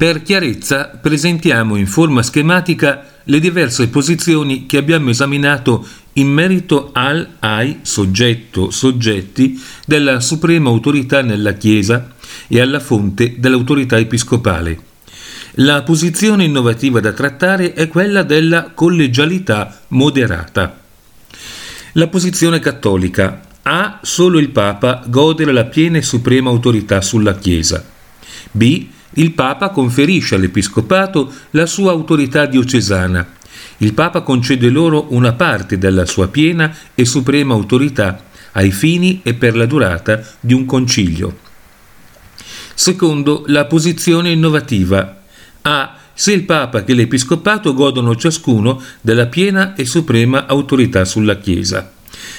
Per chiarezza presentiamo in forma schematica le diverse posizioni che abbiamo esaminato in merito al, ai, soggetto, soggetti della suprema autorità nella Chiesa e alla fonte dell'autorità episcopale. La posizione innovativa da trattare è quella della collegialità moderata. La posizione cattolica. A. Solo il Papa gode della piena e suprema autorità sulla Chiesa. B. Il Papa conferisce all'Episcopato la sua autorità diocesana. Il Papa concede loro una parte della sua piena e suprema autorità ai fini e per la durata di un concilio. Secondo, la posizione innovativa. A. Se il Papa che l'Episcopato godono ciascuno della piena e suprema autorità sulla Chiesa.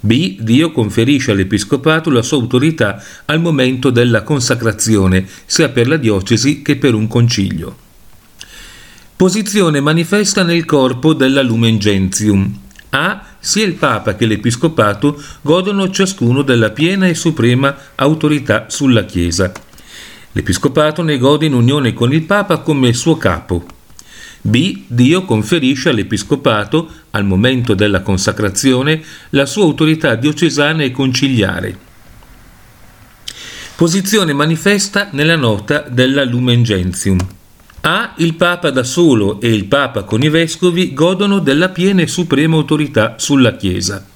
B. Dio conferisce all'Episcopato la sua autorità al momento della consacrazione, sia per la diocesi che per un concilio. Posizione manifesta nel corpo della Lumen Gentium. A. Sia il Papa che l'Episcopato godono ciascuno della piena e suprema autorità sulla Chiesa. L'Episcopato ne gode in unione con il Papa come suo capo. B. Dio conferisce all'Episcopato, al momento della consacrazione, la sua autorità diocesana e conciliare. Posizione manifesta nella nota della Lumen Gentium. A. Il Papa da solo e il Papa con i vescovi godono della piena e suprema autorità sulla Chiesa.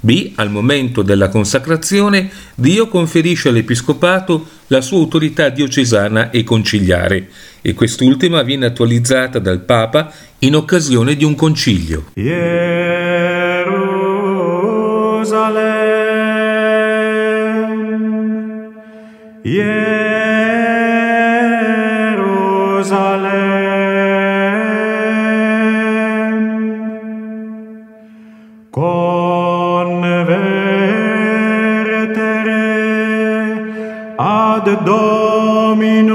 B. Al momento della consacrazione, Dio conferisce all'Episcopato la sua autorità diocesana e conciliare, e quest'ultima viene attualizzata dal Papa in occasione di un concilio. Jerusalem, Jerusalem, Domino